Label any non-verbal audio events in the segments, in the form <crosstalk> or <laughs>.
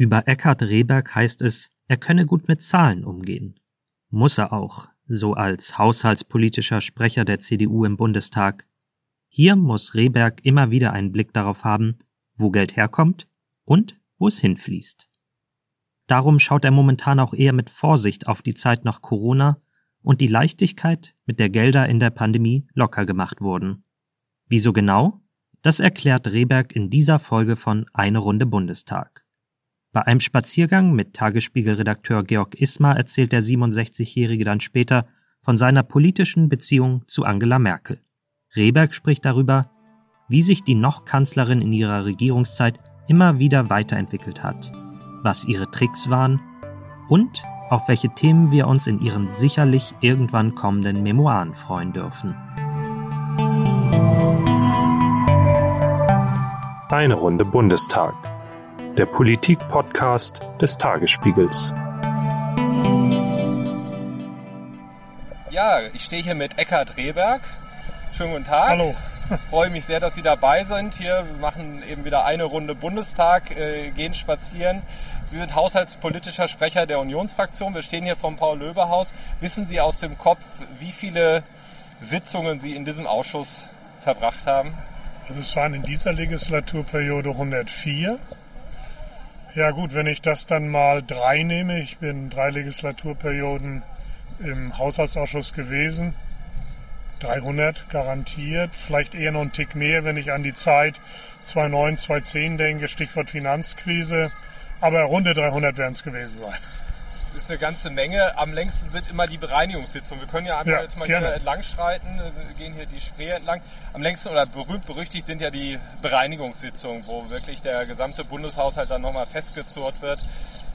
Über Eckhard Rehberg heißt es, er könne gut mit Zahlen umgehen. Muss er auch, so als haushaltspolitischer Sprecher der CDU im Bundestag. Hier muss Rehberg immer wieder einen Blick darauf haben, wo Geld herkommt und wo es hinfließt. Darum schaut er momentan auch eher mit Vorsicht auf die Zeit nach Corona und die Leichtigkeit, mit der Gelder in der Pandemie locker gemacht wurden. Wieso genau? Das erklärt Rehberg in dieser Folge von Eine Runde Bundestag. Bei einem Spaziergang mit Tagesspiegel-Redakteur Georg Ismar erzählt der 67-Jährige dann später von seiner politischen Beziehung zu Angela Merkel. Rehberg spricht darüber, wie sich die noch Kanzlerin in ihrer Regierungszeit immer wieder weiterentwickelt hat, was ihre Tricks waren und auf welche Themen wir uns in ihren sicherlich irgendwann kommenden Memoiren freuen dürfen. Eine Runde Bundestag. Der Politik-Podcast des Tagesspiegels. Ja, ich stehe hier mit Eckhard Rehberg. Schönen guten Tag. Hallo. Ich <laughs> freue mich sehr, dass Sie dabei sind hier. Wir machen eben wieder eine Runde Bundestag, äh, gehen spazieren. Sie sind haushaltspolitischer Sprecher der Unionsfraktion. Wir stehen hier vom Paul-Löbe-Haus. Wissen Sie aus dem Kopf, wie viele Sitzungen Sie in diesem Ausschuss verbracht haben? Also es waren in dieser Legislaturperiode 104. Ja gut, wenn ich das dann mal drei nehme, ich bin drei Legislaturperioden im Haushaltsausschuss gewesen, 300 garantiert, vielleicht eher noch ein Tick mehr, wenn ich an die Zeit 2009, 2010 denke, Stichwort Finanzkrise, aber runde 300 werden es gewesen sein ist eine ganze Menge. Am längsten sind immer die Bereinigungssitzungen. Wir können ja einfach ja, jetzt mal gerne. hier entlang schreiten. Wir gehen hier die Spree entlang. Am längsten oder berühmt berüchtigt sind ja die Bereinigungssitzungen, wo wirklich der gesamte Bundeshaushalt dann nochmal festgezurrt wird.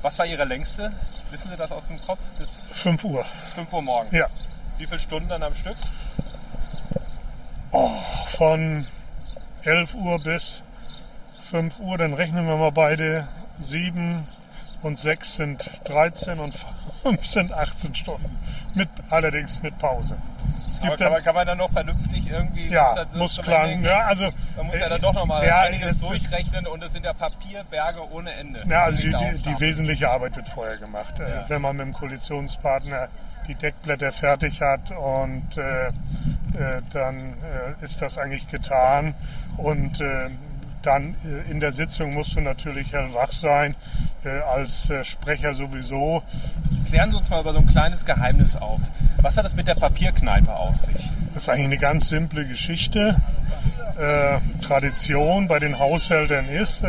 Was war Ihre längste? Wissen Sie das aus dem Kopf? Bis 5 Uhr. 5 Uhr morgens? Ja. Wie viele Stunden dann am Stück? Oh, von 11 Uhr bis 5 Uhr, dann rechnen wir mal beide sieben, und sechs sind 13 und fünf sind 18 Stunden. Mit, allerdings mit Pause. Es gibt kann, man, kann man dann noch vernünftig irgendwie... Ja, muss klar. Ja, also, man muss ja dann doch nochmal ja, einiges durchrechnen und es sind ja Papierberge ohne Ende. Ja, also die, die, die, wesentliche Arbeit wird vorher gemacht. Äh, ja. Wenn man mit dem Koalitionspartner die Deckblätter fertig hat und äh, äh, dann äh, ist das eigentlich getan. Und äh, dann äh, in der Sitzung musst du natürlich hellwach sein, äh, als äh, Sprecher sowieso. Klären Sie uns mal über so ein kleines Geheimnis auf. Was hat es mit der Papierkneipe auf sich? Das ist eigentlich eine ganz simple Geschichte. Tradition bei den Haushältern ist,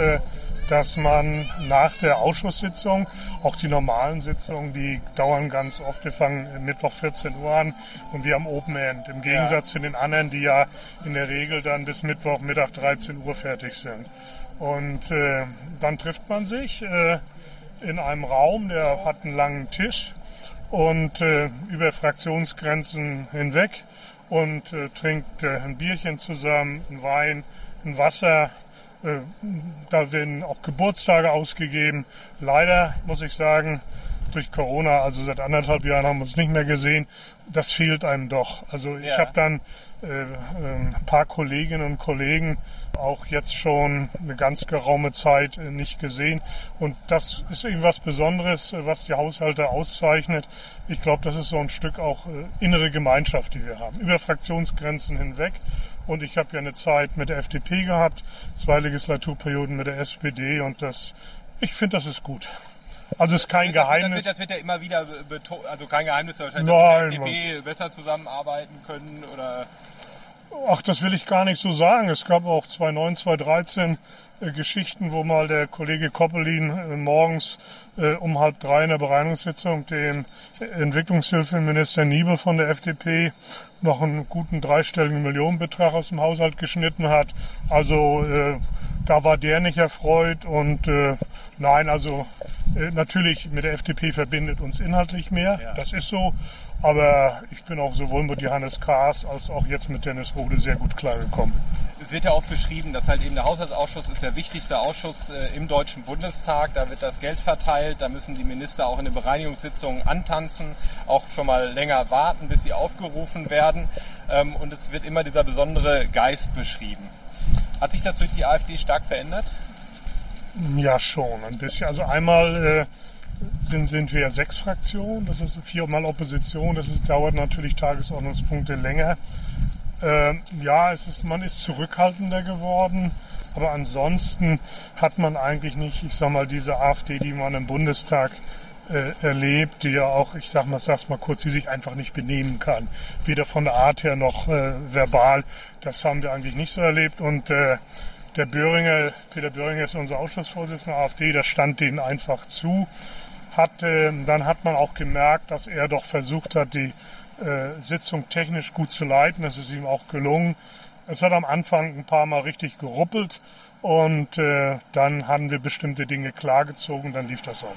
dass man nach der Ausschusssitzung, auch die normalen Sitzungen, die dauern ganz oft, wir fangen Mittwoch 14 Uhr an und wir am Open End. Im Gegensatz ja. zu den anderen, die ja in der Regel dann bis Mittwoch Mittag 13 Uhr fertig sind. Und äh, dann trifft man sich äh, in einem Raum, der hat einen langen Tisch und äh, über Fraktionsgrenzen hinweg und äh, trinkt äh, ein Bierchen zusammen, ein Wein, ein Wasser da werden auch Geburtstage ausgegeben. Leider muss ich sagen, durch Corona, also seit anderthalb Jahren haben wir uns nicht mehr gesehen. Das fehlt einem doch. Also ich ja. habe dann äh, ein paar Kolleginnen und Kollegen auch jetzt schon eine ganz geraume Zeit äh, nicht gesehen. Und das ist irgendwas Besonderes, äh, was die Haushalte auszeichnet. Ich glaube, das ist so ein Stück auch innere Gemeinschaft, die wir haben. Über Fraktionsgrenzen hinweg. Und ich habe ja eine Zeit mit der FDP gehabt, zwei Legislaturperioden mit der SPD und das, ich finde, das ist gut. Also es ist kein das, Geheimnis. Das wird, das wird, ja immer wieder betont, also kein Geheimnis, wahrscheinlich, dass die FDP besser zusammenarbeiten können oder. Ach, das will ich gar nicht so sagen. Es gab auch 2009, 2013 äh, Geschichten, wo mal der Kollege Koppelin äh, morgens äh, um halb drei in der Bereinigungssitzung dem Entwicklungshilfeminister Niebel von der FDP noch einen guten dreistelligen Millionenbetrag aus dem Haushalt geschnitten hat. Also äh, da war der nicht erfreut und äh, nein, also äh, natürlich mit der FDP verbindet uns inhaltlich mehr, ja. das ist so. Aber ich bin auch sowohl mit Johannes Kaas als auch jetzt mit Dennis Rode sehr gut klargekommen. Es wird ja oft beschrieben, dass halt eben der Haushaltsausschuss ist der wichtigste Ausschuss äh, im Deutschen Bundestag. Da wird das Geld verteilt, da müssen die Minister auch in den Bereinigungssitzungen antanzen, auch schon mal länger warten, bis sie aufgerufen werden. Ähm, und es wird immer dieser besondere Geist beschrieben. Hat sich das durch die AfD stark verändert? Ja, schon ein bisschen. Also einmal äh, sind, sind wir sechs Fraktionen, das ist viermal Opposition, das ist, dauert natürlich Tagesordnungspunkte länger. Äh, ja, es ist, man ist zurückhaltender geworden, aber ansonsten hat man eigentlich nicht, ich sag mal, diese AfD, die man im Bundestag äh, erlebt, die ja auch, ich sag mal, sag's mal kurz, die sich einfach nicht benehmen kann. Weder von der Art her noch äh, verbal. Das haben wir eigentlich nicht so erlebt und äh, der Böhringer, Peter Böhringer ist unser Ausschussvorsitzender AfD, der stand denen einfach zu. Hat, äh, dann hat man auch gemerkt, dass er doch versucht hat, die Sitzung technisch gut zu leiten. Das ist ihm auch gelungen. Es hat am Anfang ein paar Mal richtig geruppelt und äh, dann haben wir bestimmte Dinge klargezogen, dann lief das auch.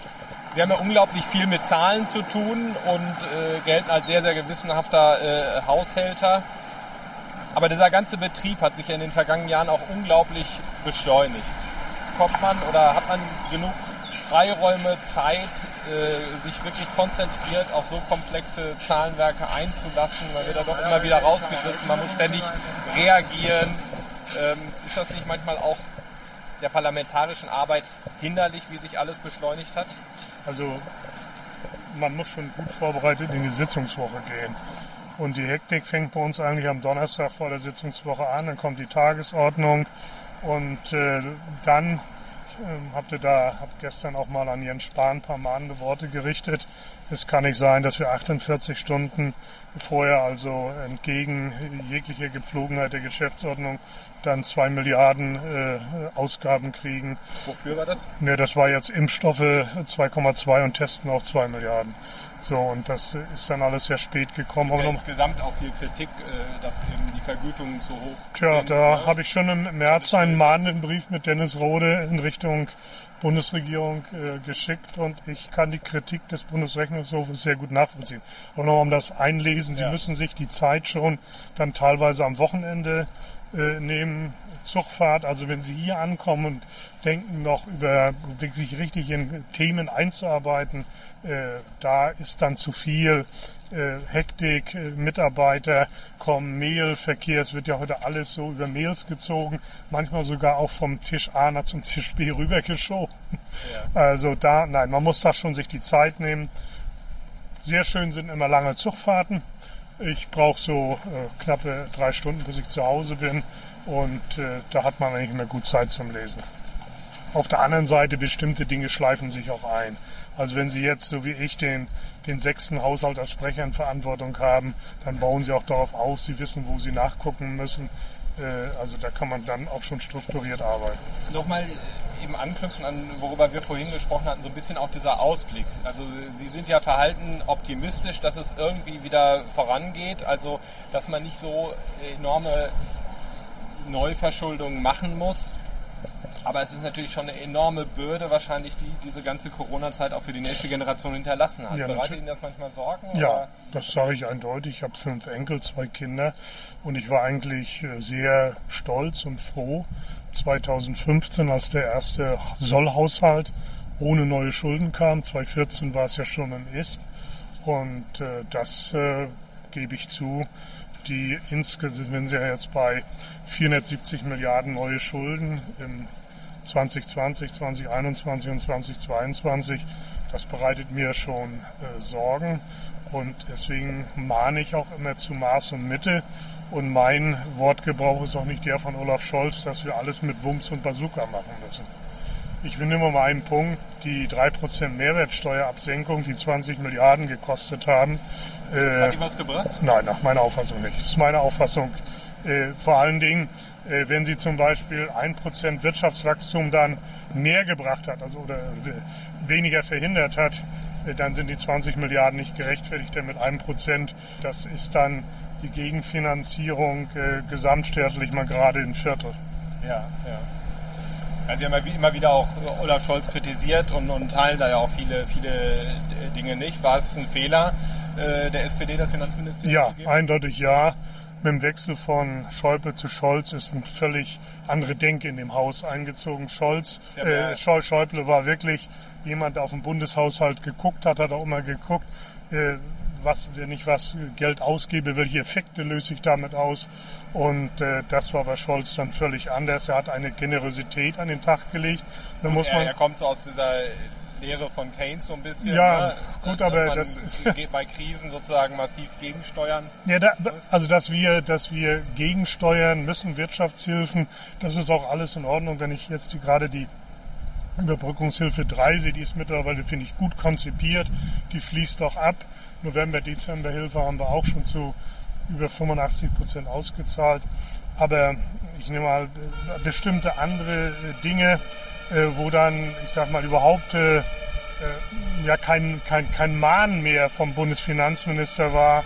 Wir haben ja unglaublich viel mit Zahlen zu tun und äh, gelten als sehr, sehr gewissenhafter äh, Haushälter. Aber dieser ganze Betrieb hat sich in den vergangenen Jahren auch unglaublich beschleunigt. Kommt man oder hat man genug Freiräume, Zeit, äh, sich wirklich konzentriert auf so komplexe Zahlenwerke einzulassen? Man wird da doch immer wieder rausgerissen, man muss ständig reagieren. Ähm, ist das nicht manchmal auch der parlamentarischen Arbeit hinderlich, wie sich alles beschleunigt hat? Also man muss schon gut vorbereitet in die Sitzungswoche gehen. Und die Hektik fängt bei uns eigentlich am Donnerstag vor der Sitzungswoche an. Dann kommt die Tagesordnung und äh, dann äh, habt ihr da, habt gestern auch mal an Jens Spahn ein paar mahnende Worte gerichtet. Es kann nicht sein, dass wir 48 Stunden vorher also entgegen jeglicher Gepflogenheit der Geschäftsordnung dann zwei Milliarden äh, Ausgaben kriegen. Wofür war das? Ne, das war jetzt Impfstoffe 2,2 und Testen auch zwei Milliarden. So, und das ist dann alles sehr spät gekommen. Ja, insgesamt auch viel Kritik, äh, dass eben die Vergütungen zu hoch Tja, sind. Tja, da habe ich schon im März einen mahnenden Brief mit Dennis Rode in Richtung Bundesregierung äh, geschickt und ich kann die Kritik des Bundesrechnungshofes sehr gut nachvollziehen. Und noch um das einlesen, Sie ja. müssen sich die Zeit schon dann teilweise am Wochenende äh, nehmen, Zugfahrt. Also wenn Sie hier ankommen und denken noch über sich richtig in Themen einzuarbeiten, äh, da ist dann zu viel äh, Hektik, äh, Mitarbeiter kommen, Mail, Verkehr, es wird ja heute alles so über Mails gezogen, manchmal sogar auch vom Tisch A nach zum Tisch B rübergeschoben. Ja. Also da, nein, man muss da schon sich die Zeit nehmen. Sehr schön sind immer lange Zugfahrten. Ich brauche so äh, knappe drei Stunden, bis ich zu Hause bin und äh, da hat man eigentlich immer gut Zeit zum Lesen. Auf der anderen Seite, bestimmte Dinge schleifen sich auch ein. Also wenn Sie jetzt, so wie ich, den, den sechsten Haushalt als Sprecher in Verantwortung haben, dann bauen Sie auch darauf auf, Sie wissen, wo Sie nachgucken müssen. Äh, also da kann man dann auch schon strukturiert arbeiten. Nochmal eben anknüpfen an, worüber wir vorhin gesprochen hatten, so ein bisschen auch dieser Ausblick. Also Sie sind ja verhalten optimistisch, dass es irgendwie wieder vorangeht, also dass man nicht so enorme Neuverschuldungen machen muss. Aber es ist natürlich schon eine enorme Bürde wahrscheinlich, die diese ganze Corona-Zeit auch für die nächste Generation hinterlassen hat. Ja, Bereitet Ihnen das manchmal Sorgen? Ja, oder? das sage ich eindeutig. Ich habe fünf Enkel, zwei Kinder und ich war eigentlich äh, sehr stolz und froh 2015, als der erste Sollhaushalt ohne neue Schulden kam. 2014 war es ja schon ein Ist und äh, das äh, gebe ich zu die insgesamt, Sie ja jetzt bei 470 Milliarden neue Schulden im 2020, 2021 und 2022. Das bereitet mir schon äh, Sorgen und deswegen mahne ich auch immer zu Maß und Mitte. Und mein Wortgebrauch ist auch nicht der von Olaf Scholz, dass wir alles mit Wumms und Bazooka machen müssen. Ich will nur mal einen Punkt, die 3% Mehrwertsteuerabsenkung, die 20 Milliarden gekostet haben. Äh, Hat die was gebracht? Nein, nach meiner Auffassung nicht. Das ist meine Auffassung. Äh, vor allen Dingen, äh, wenn sie zum Beispiel 1% Wirtschaftswachstum dann mehr gebracht hat, also oder weniger verhindert hat, dann sind die 20 Milliarden nicht gerechtfertigt, denn mit einem Prozent, das ist dann die Gegenfinanzierung äh, gesamtstaatlich mal gerade ein Viertel. Ja, ja. Also Sie haben ja immer wieder auch Olaf Scholz kritisiert und, und teilen da ja auch viele, viele Dinge nicht. War es ein Fehler äh, der SPD, das Finanzministerium? Ja, eindeutig ja mit dem Wechsel von Schäuble zu Scholz ist eine völlig andere Denke in dem Haus eingezogen. Scholz, äh, Schäuble war wirklich jemand, der auf den Bundeshaushalt geguckt hat, hat auch immer geguckt, äh, was, wenn ich was Geld ausgebe, welche Effekte löse ich damit aus? Und äh, das war bei Scholz dann völlig anders. Er hat eine Generosität an den Tag gelegt. Da muss man, er kommt so aus dieser Lehre von Keynes so ein bisschen. Ja, ne? gut, aber das bei Krisen sozusagen massiv gegensteuern. Ja, da, also dass wir, dass wir gegensteuern müssen, Wirtschaftshilfen, das ist auch alles in Ordnung. Wenn ich jetzt die, gerade die Überbrückungshilfe 3 sehe, die ist mittlerweile, finde ich, gut konzipiert. Die fließt auch ab. November, Dezember Hilfe haben wir auch schon zu über 85 Prozent ausgezahlt. Aber ich nehme mal äh, bestimmte andere äh, Dinge, äh, wo dann, ich sag mal, überhaupt ja kein, kein, kein Mahn mehr vom Bundesfinanzminister war,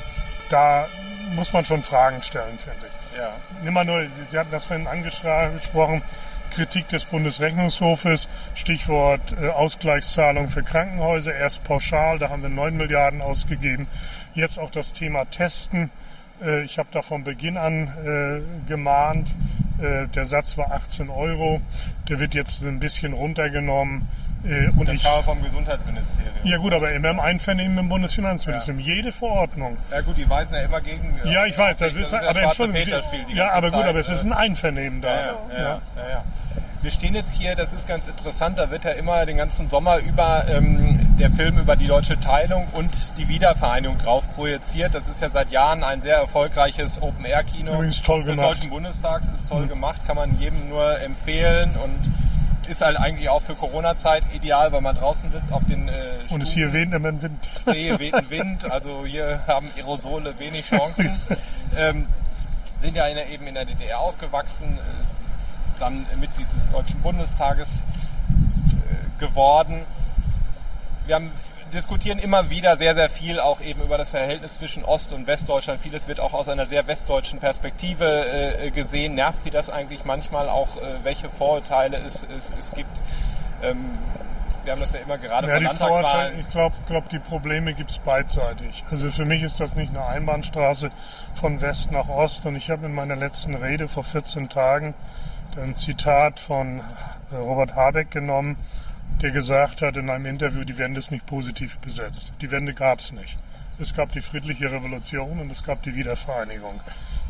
da muss man schon Fragen stellen, finde ich. Ja. Nimm mal nur, Sie hatten das vorhin angesprochen, Kritik des Bundesrechnungshofes, Stichwort äh, Ausgleichszahlung für Krankenhäuser, erst pauschal, da haben wir 9 Milliarden ausgegeben. Jetzt auch das Thema Testen. Äh, ich habe da von Beginn an äh, gemahnt, der Satz war 18 Euro, der wird jetzt ein bisschen runtergenommen. Und das ich, kam vom Gesundheitsministerium. Ja gut, aber immer im Einvernehmen mit dem Bundesfinanzministerium. Ja. Jede Verordnung. Ja gut, die weisen ja immer gegen. Ja, ich weiß. Das ist, das ist aber Entschuldigung. Ja, aber gut, Zeit, aber es ist ein Einvernehmen da. Ja, ja, ja, ja. Wir stehen jetzt hier, das ist ganz interessant, da wird ja immer den ganzen Sommer über ähm, der Film über die deutsche Teilung und die Wiedervereinigung drauf projiziert. Das ist ja seit Jahren ein sehr erfolgreiches Open-Air-Kino des Deutschen Bundestags. Ist toll mhm. gemacht, kann man jedem nur empfehlen und ist halt eigentlich auch für Corona-Zeit ideal, weil man draußen sitzt auf den äh, Und es hier weht immer Wind. Hier weht Wind, also hier haben Aerosole wenig Chancen. <laughs> ähm, sind ja in eben in der DDR aufgewachsen, äh, dann Mitglied des Deutschen Bundestages äh, geworden. Wir haben diskutieren immer wieder sehr, sehr viel auch eben über das Verhältnis zwischen Ost- und Westdeutschland. Vieles wird auch aus einer sehr westdeutschen Perspektive äh, gesehen. Nervt Sie das eigentlich manchmal auch, äh, welche Vorurteile es, es, es gibt? Ähm, wir haben das ja immer gerade ja, von Landtagswahlen. Ich glaube, glaub, die Probleme gibt es beidseitig. Also für mich ist das nicht eine Einbahnstraße von West nach Ost. Und ich habe in meiner letzten Rede vor 14 Tagen ein Zitat von äh, Robert Habeck genommen, der gesagt hat in einem Interview, die Wende ist nicht positiv besetzt. Die Wende gab es nicht. Es gab die friedliche Revolution und es gab die Wiedervereinigung.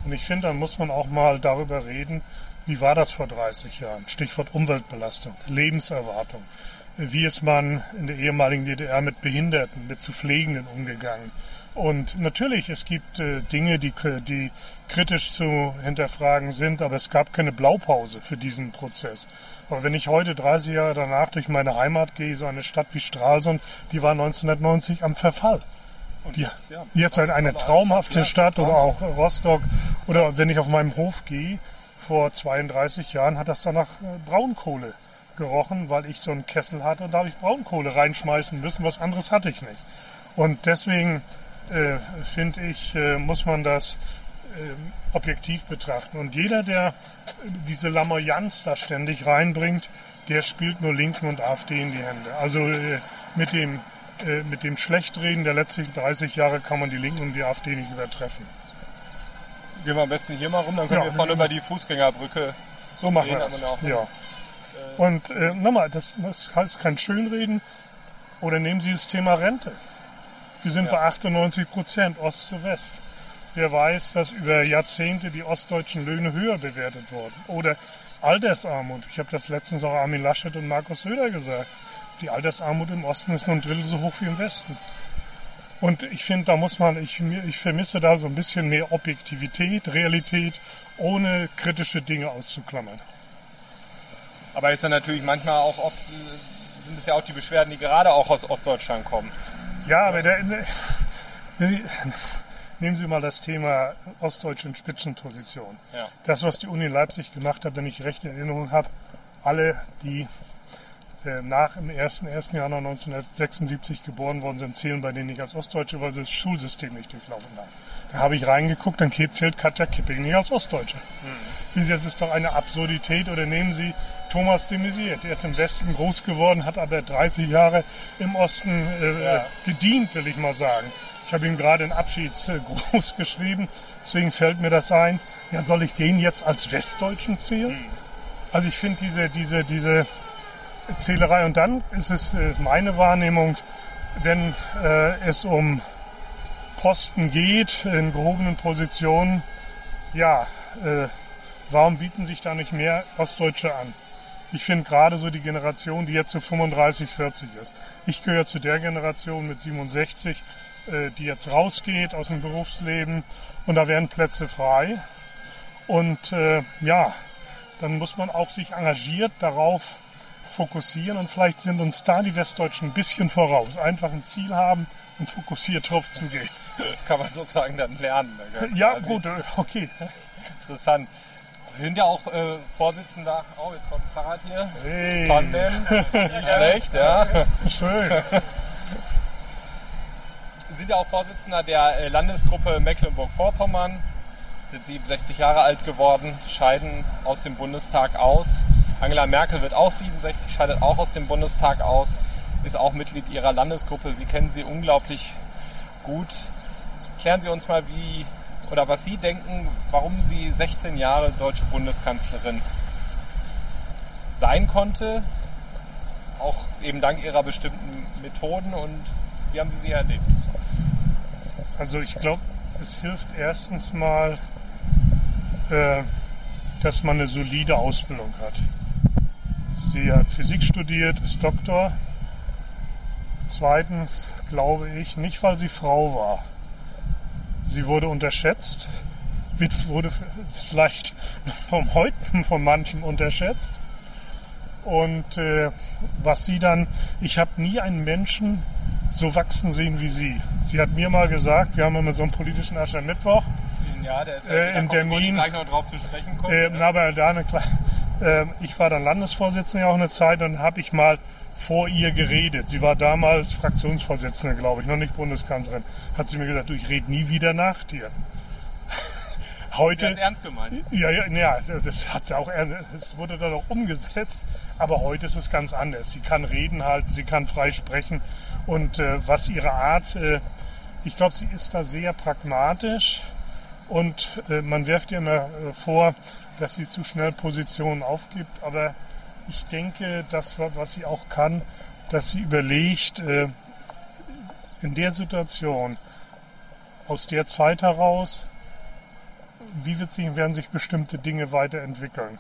Und ich finde, dann muss man auch mal darüber reden, wie war das vor 30 Jahren? Stichwort Umweltbelastung, Lebenserwartung. Wie ist man in der ehemaligen DDR mit Behinderten, mit zu Pflegenden umgegangen? Und natürlich, es gibt äh, Dinge, die, die kritisch zu hinterfragen sind, aber es gab keine Blaupause für diesen Prozess. Aber wenn ich heute 30 Jahre danach durch meine Heimat gehe, so eine Stadt wie Stralsund, die war 1990 am Verfall. Und die, jetzt, ja, jetzt halt eine traumhafte Stadt oder auch Rostock. Oder wenn ich auf meinem Hof gehe, vor 32 Jahren hat das danach äh, Braunkohle gerochen, weil ich so einen Kessel hatte und da habe ich Braunkohle reinschmeißen müssen. Was anderes hatte ich nicht. Und deswegen äh, finde ich, äh, muss man das äh, objektiv betrachten. Und jeder, der diese Lamoyanz da ständig reinbringt, der spielt nur Linken und AfD in die Hände. Also äh, mit dem äh, mit dem Schlechtreden der letzten 30 Jahre kann man die Linken und die AfD nicht übertreffen. Gehen wir am besten hier mal rum, dann können ja, wir vorne über die Fußgängerbrücke So machen wir das. Ja. Und äh, nochmal, das, das heißt kein Schönreden. Oder nehmen Sie das Thema Rente. Wir sind ja. bei 98 Prozent Ost zu West. Wer weiß, dass über Jahrzehnte die ostdeutschen Löhne höher bewertet wurden. Oder Altersarmut. Ich habe das letztens auch Armin Laschet und Markus Söder gesagt. Die Altersarmut im Osten ist nur ein Drittel so hoch wie im Westen. Und ich finde, da muss man, ich, ich vermisse da so ein bisschen mehr Objektivität, Realität, ohne kritische Dinge auszuklammern. Aber ist ja natürlich manchmal auch oft, äh, sind es ja auch die Beschwerden, die gerade auch aus Ostdeutschland kommen. Ja, aber der, der, nehmen Sie mal das Thema ostdeutsche Spitzenposition. Ja. Das, was die Uni Leipzig gemacht hat, wenn ich recht in Erinnerung habe, alle, die äh, nach dem 1.1. 1976 geboren worden sind, zählen bei denen nicht als Ostdeutsche, weil sie das Schulsystem nicht durchlaufen haben. Da habe ich reingeguckt, dann zählt Katja Kipping nicht als Ostdeutsche. Hm. Das ist doch eine Absurdität. Oder nehmen Sie Thomas de Maizière, der ist im Westen groß geworden, hat aber 30 Jahre im Osten äh, ja. gedient, will ich mal sagen. Ich habe ihm gerade einen Abschiedsgruß <laughs> geschrieben, deswegen fällt mir das ein. Ja, soll ich den jetzt als Westdeutschen zählen? Hm. Also ich finde diese, diese, diese Zählerei und dann ist es ist meine Wahrnehmung, wenn äh, es um Posten geht, in gehobenen Positionen, ja, äh, warum bieten sich da nicht mehr Ostdeutsche an? Ich finde gerade so die Generation, die jetzt so 35, 40 ist. Ich gehöre zu der Generation mit 67, äh, die jetzt rausgeht aus dem Berufsleben und da werden Plätze frei. Und äh, ja, dann muss man auch sich engagiert darauf fokussieren und vielleicht sind uns da die Westdeutschen ein bisschen voraus. Einfach ein Ziel haben und fokussiert drauf zu gehen. Das kann man sozusagen dann lernen. Ja, gut, äh, okay. Interessant. Sie sind ja auch äh, Vorsitzender. Oh, jetzt kommt ein Fahrrad hier. Hey. Tandem. <laughs> Nicht schlecht, ja. Schön. Sie sind ja auch Vorsitzender der äh, Landesgruppe Mecklenburg-Vorpommern. Sind 67 Jahre alt geworden, scheiden aus dem Bundestag aus. Angela Merkel wird auch 67, scheidet auch aus dem Bundestag aus, ist auch Mitglied ihrer Landesgruppe. Sie kennen sie unglaublich gut. Klären Sie uns mal, wie oder was Sie denken, warum sie 16 Jahre deutsche Bundeskanzlerin sein konnte, auch eben dank ihrer bestimmten Methoden und wie haben Sie sie erlebt? Also ich glaube, es hilft erstens mal, äh, dass man eine solide Ausbildung hat. Sie hat Physik studiert, ist Doktor. Zweitens glaube ich, nicht weil sie Frau war, Sie wurde unterschätzt, wurde vielleicht vom Häuten von manchem unterschätzt. Und äh, was sie dann, ich habe nie einen Menschen so wachsen sehen wie sie. Sie hat mir mal gesagt, wir haben immer so einen politischen Aschermittwoch. Ja, der ist ja, äh, in Termin. gleich noch drauf zu sprechen kommen. Äh, ne? aber da eine kleine, <laughs> äh, ich war dann Landesvorsitzender auch eine Zeit und habe ich mal vor ihr geredet. Sie war damals Fraktionsvorsitzende, glaube ich, noch nicht Bundeskanzlerin. Hat sie mir gesagt, du, ich rede nie wieder nach dir. <laughs> Heute. Sie ernst gemeint. Ja, ja, ja, das hat sie auch, es wurde dann auch umgesetzt. Aber heute ist es ganz anders. Sie kann Reden halten, sie kann frei sprechen. Und äh, was ihre Art, äh, ich glaube, sie ist da sehr pragmatisch. Und äh, man wirft ihr immer äh, vor, dass sie zu schnell Positionen aufgibt. Aber ich denke, das, was sie auch kann, dass sie überlegt, äh, in der Situation, aus der Zeit heraus, wie wird sich, werden sich bestimmte Dinge weiterentwickeln.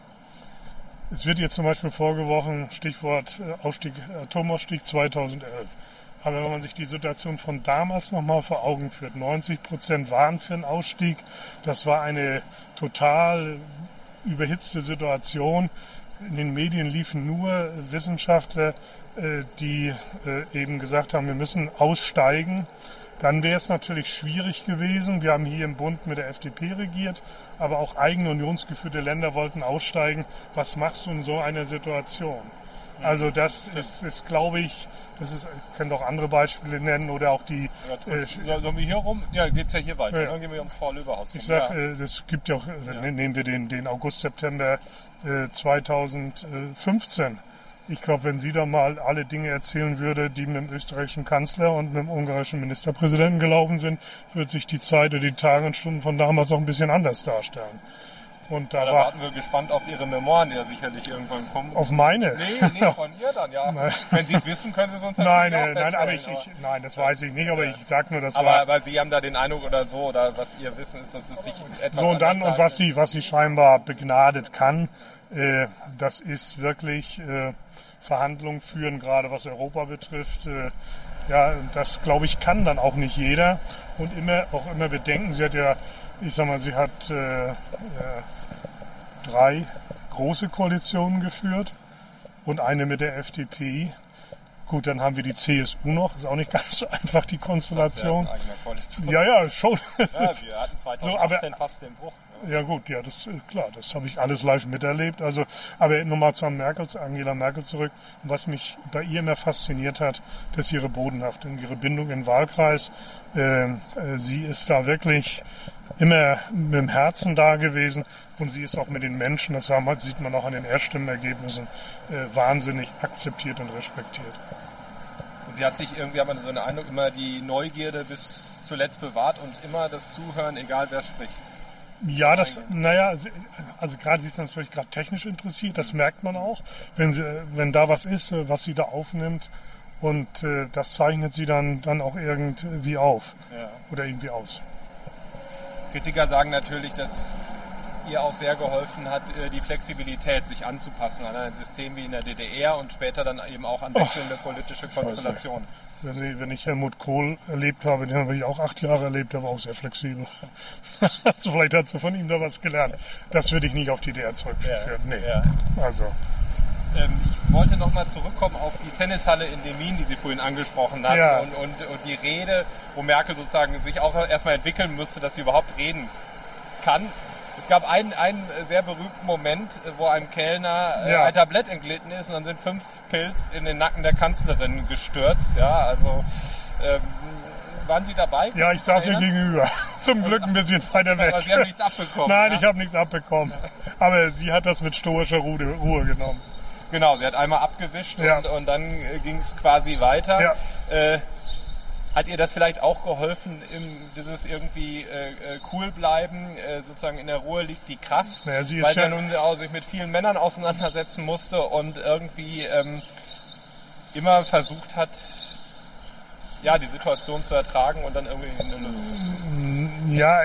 Es wird jetzt zum Beispiel vorgeworfen, Stichwort äh, Aufstieg, Atomausstieg 2011. Aber wenn man sich die Situation von damals nochmal vor Augen führt, 90 Prozent waren für einen Ausstieg, das war eine total überhitzte Situation in den Medien liefen nur Wissenschaftler, äh, die äh, eben gesagt haben, wir müssen aussteigen. Dann wäre es natürlich schwierig gewesen. Wir haben hier im Bund mit der FDP regiert, aber auch eigene unionsgeführte Länder wollten aussteigen. Was machst du in so einer Situation? Also das ist, ist glaube ich, das ist, ich kann doch andere Beispiele nennen oder auch die. Ja, äh, sollen wir hier rum? Ja, geht's ja hier weiter. Ja. Dann gehen wir ums Paul Löberhaus. Ich sag, ja. äh, das gibt ja auch, ja. nehmen wir den, den August, September äh, 2015. Ich glaube, wenn sie da mal alle Dinge erzählen würde, die mit dem österreichischen Kanzler und mit dem ungarischen Ministerpräsidenten gelaufen sind, wird sich die Zeit oder die Tage und Stunden von damals auch ein bisschen anders darstellen. Und da, da warten wir gespannt auf Ihre Memoiren, die ja sicherlich irgendwann kommen. Auf meine? Nee, nee, <laughs> von ihr dann, ja. Wenn Sie es wissen, können Sie es uns Nein, nein, nein, aber ich, ich, nein, das weiß ich nicht, aber ich sag nur, das aber, war. Aber Sie haben da den Eindruck oder so, oder was Ihr Wissen ist, dass es sich etwas So und dann, und was sie, was sie scheinbar begnadet kann, äh, das ist wirklich äh, Verhandlungen führen, gerade was Europa betrifft. Äh, ja, das glaube ich kann dann auch nicht jeder und immer auch immer bedenken. Sie hat ja ich sag mal, sie hat äh, äh, drei große Koalitionen geführt und eine mit der FDP. Gut, dann haben wir die CSU noch, ist auch nicht <laughs> ganz so einfach die Konstellation. Ja, ja, schon. Ja, wir hatten 2018 <laughs> so, aber, fast den Bruch. Ja gut, ja, das ist klar, das habe ich alles live miterlebt. Also, aber nochmal zu Merkel, zu Angela Merkel zurück. Was mich bei ihr immer fasziniert hat, dass ihre Bodenhaftung, ihre Bindung in den Wahlkreis. Äh, äh, sie ist da wirklich immer mit dem Herzen da gewesen und sie ist auch mit den Menschen, das sieht man auch an den Erststimmenergebnissen, äh, wahnsinnig akzeptiert und respektiert. Und sie hat sich irgendwie, aber so einen Eindruck, immer die Neugierde bis zuletzt bewahrt und immer das Zuhören, egal wer spricht. Ja, das, naja, also, also gerade sie ist natürlich gerade technisch interessiert, das merkt man auch, wenn sie, wenn da was ist, was sie da aufnimmt. Und äh, das zeichnet sie dann, dann auch irgendwie auf ja. oder irgendwie aus. Kritiker sagen natürlich, dass ihr auch sehr geholfen hat, äh, die Flexibilität sich anzupassen an ein System wie in der DDR und später dann eben auch an wechselnde oh, politische Konstellationen. Wenn, ich Helmut Kohl erlebt habe, den habe ich auch acht Jahre erlebt, der war auch sehr flexibel. <laughs> also vielleicht hast du von ihm da was gelernt. Das würde ich nicht auf die DDR zurückführen. Ja, nee. Ja. Also. Ähm, ich wollte nochmal zurückkommen auf die Tennishalle in Demin, die Sie vorhin angesprochen hatten ja. und, und, und die Rede, wo Merkel sozusagen sich auch erstmal entwickeln müsste, dass sie überhaupt reden kann. Es gab einen, einen sehr berühmten Moment, wo einem Kellner äh, ja. ein Tablett entglitten ist und dann sind fünf Pilz in den Nacken der Kanzlerin gestürzt. Ja, also ähm, waren Sie dabei? Ja, ich saß ihr gegenüber. <laughs> Zum Glück ein bisschen weiter weg. <laughs> Aber Sie haben nichts abbekommen. Nein, ja? ich habe nichts abbekommen. Aber sie hat das mit stoischer Ruhe, genommen. Genau, sie hat einmal abgewischt ja. und, und, dann ging es quasi weiter. Ja. Äh, hat ihr das vielleicht auch geholfen, im, dieses irgendwie äh, äh, cool bleiben, äh, sozusagen in der Ruhe liegt die Kraft, naja, sie weil sie ja nun auch sich mit vielen Männern auseinandersetzen musste und irgendwie ähm, immer versucht hat, ja, die Situation zu ertragen und dann irgendwie eine Lösung zu finden. Ja,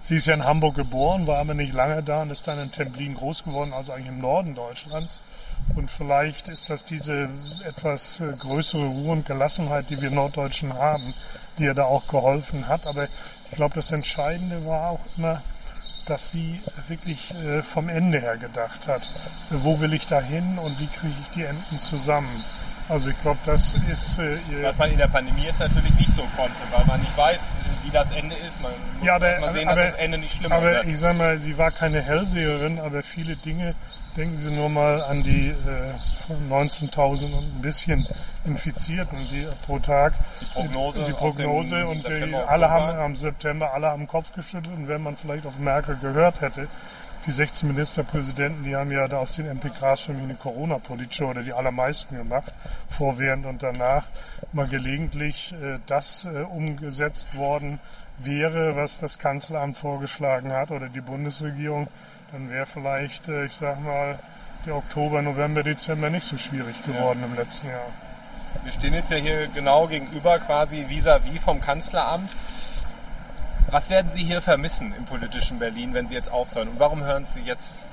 sie ist ja in Hamburg geboren, war aber nicht lange da und ist dann in Templin groß geworden, also eigentlich im Norden Deutschlands. Und vielleicht ist das diese etwas äh, größere Ruhe und Gelassenheit, die wir Norddeutschen haben, die ihr da auch geholfen hat. Aber ich glaube, das Entscheidende war auch immer, dass sie wirklich äh, vom Ende her gedacht hat. Wo will ich da hin und wie kriege ich die Enden zusammen? Also ich glaube, das ist... Äh, Was man in der Pandemie jetzt natürlich nicht so konnte, weil man nicht weiß, wie das Ende ist. Man muss ja, aber, sehen, aber, dass das Ende nicht schlimmer aber wird. Aber ich sage mal, sie war keine Hellseherin, aber viele Dinge, denken Sie nur mal an die äh, 19.000 und ein bisschen Infizierten die pro Tag. Die Prognose. Die Prognose und die, alle haben am September alle am Kopf geschüttelt und wenn man vielleicht auf Merkel gehört hätte, die 16 Ministerpräsidenten, die haben ja da aus den MPKs für mich eine Corona-Politik oder die allermeisten gemacht, vor, während und danach, mal gelegentlich äh, das äh, umgesetzt worden wäre, was das Kanzleramt vorgeschlagen hat oder die Bundesregierung, dann wäre vielleicht, äh, ich sag mal, der Oktober, November, Dezember nicht so schwierig geworden ja. im letzten Jahr. Wir stehen jetzt ja hier genau gegenüber quasi vis-à-vis -vis vom Kanzleramt. Was werden Sie hier vermissen im politischen Berlin, wenn Sie jetzt aufhören? Und warum hören Sie jetzt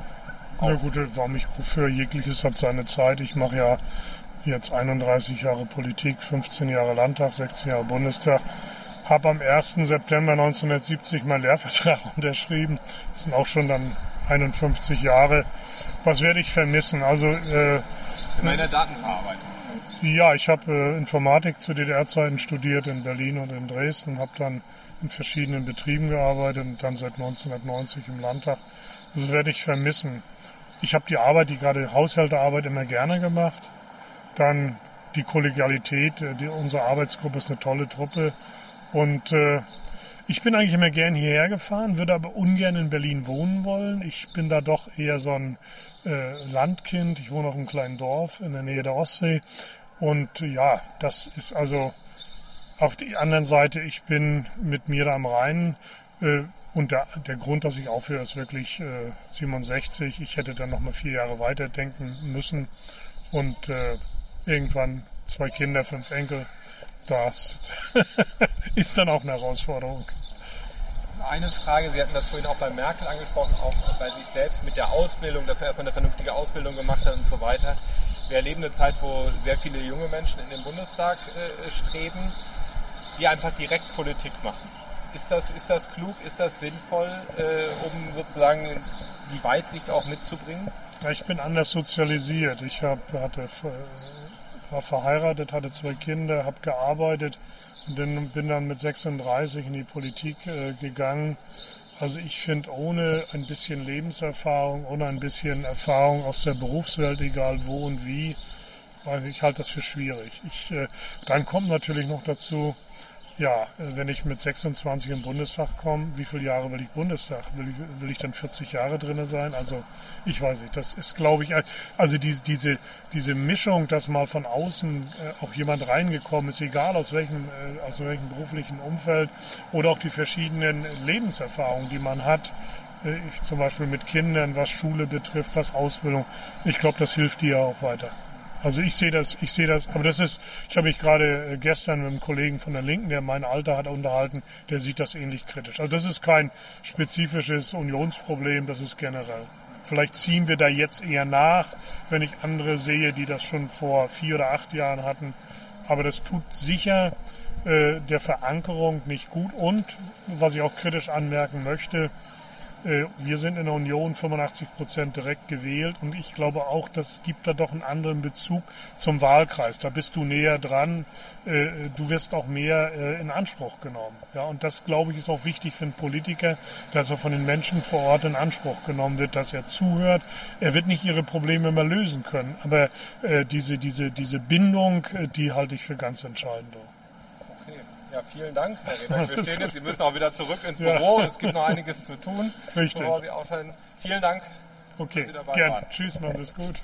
auf? Na gut, warum ich aufhöre, jegliches hat seine Zeit. Ich mache ja jetzt 31 Jahre Politik, 15 Jahre Landtag, 16 Jahre Bundestag. Habe am 1. September 1970 meinen Lehrvertrag <laughs> unterschrieben. Das sind auch schon dann 51 Jahre. Was werde ich vermissen? Also äh, in meiner Datenverarbeitung. Ja, ich habe äh, Informatik zu DDR-Zeiten studiert in Berlin und in Dresden, habe dann in verschiedenen Betrieben gearbeitet und dann seit 1990 im Landtag. Das werde ich vermissen. Ich habe die Arbeit, die gerade Haushälterarbeit immer gerne gemacht. Dann die Kollegialität, äh, die, unsere Arbeitsgruppe ist eine tolle Truppe. Und äh, ich bin eigentlich immer gern hierher gefahren, würde aber ungern in Berlin wohnen wollen. Ich bin da doch eher so ein äh, Landkind. Ich wohne auf einem kleinen Dorf in der Nähe der Ostsee. Und ja, das ist also auf der anderen Seite, ich bin mit mir am Rhein. Äh, und der, der Grund, dass ich aufhöre, ist wirklich äh, 67. Ich hätte dann noch mal vier Jahre weiterdenken müssen. Und äh, irgendwann zwei Kinder, fünf Enkel. Das <laughs> ist dann auch eine Herausforderung. Eine Frage, Sie hatten das vorhin auch bei Merkel angesprochen, auch bei sich selbst mit der Ausbildung, dass er erstmal eine vernünftige Ausbildung gemacht hat und so weiter. Wir erleben eine Zeit, wo sehr viele junge Menschen in den Bundestag äh, streben die einfach direkt Politik machen. Ist das, ist das klug, ist das sinnvoll, äh, um sozusagen die Weitsicht auch mitzubringen? Ich bin anders sozialisiert. Ich hab, hatte, war verheiratet, hatte zwei Kinder, habe gearbeitet und bin dann mit 36 in die Politik äh, gegangen. Also ich finde, ohne ein bisschen Lebenserfahrung, ohne ein bisschen Erfahrung aus der Berufswelt, egal wo und wie, ich halte das für schwierig. Ich, äh, dann kommt natürlich noch dazu, ja, wenn ich mit 26 im Bundestag komme, wie viele Jahre will ich Bundestag? Will ich, will ich dann 40 Jahre drin sein? Also ich weiß nicht, das ist, glaube ich, also diese, diese, diese Mischung, dass mal von außen äh, auch jemand reingekommen ist, egal aus welchem, äh, aus welchem beruflichen Umfeld oder auch die verschiedenen Lebenserfahrungen, die man hat, äh, ich, zum Beispiel mit Kindern, was Schule betrifft, was Ausbildung, ich glaube, das hilft dir auch weiter. Also ich sehe das, ich sehe das, aber das ist, ich habe mich gerade äh, gestern mit einem Kollegen von der Linken, der mein Alter hat, unterhalten, der sieht das ähnlich kritisch. Also das ist kein spezifisches Unionsproblem, das ist generell. Vielleicht ziehen wir da jetzt eher nach, wenn ich andere sehe, die das schon vor vier oder acht Jahren hatten. Aber das tut sicher äh, der Verankerung nicht gut. Und was ich auch kritisch anmerken möchte, wir sind in der Union 85 Prozent direkt gewählt und ich glaube auch, das gibt da doch einen anderen Bezug zum Wahlkreis. Da bist du näher dran, äh, du wirst auch mehr äh, in Anspruch genommen. Ja, und das glaube ich ist auch wichtig für einen Politiker, dass er von den Menschen vor Ort in Anspruch genommen wird, dass er zuhört. Er wird nicht ihre Probleme immer lösen können, aber diese, diese, diese Bindung, die halte ich für ganz entscheidend. Ja, vielen Dank, Herr Redek. Wir stehen jetzt, Sie müssen auch wieder zurück ins Büro. Ja. Es gibt noch einiges zu tun. Richtig. Sie auch Vielen Dank. Okay, gerne. Tschüss, machen Sie es gut.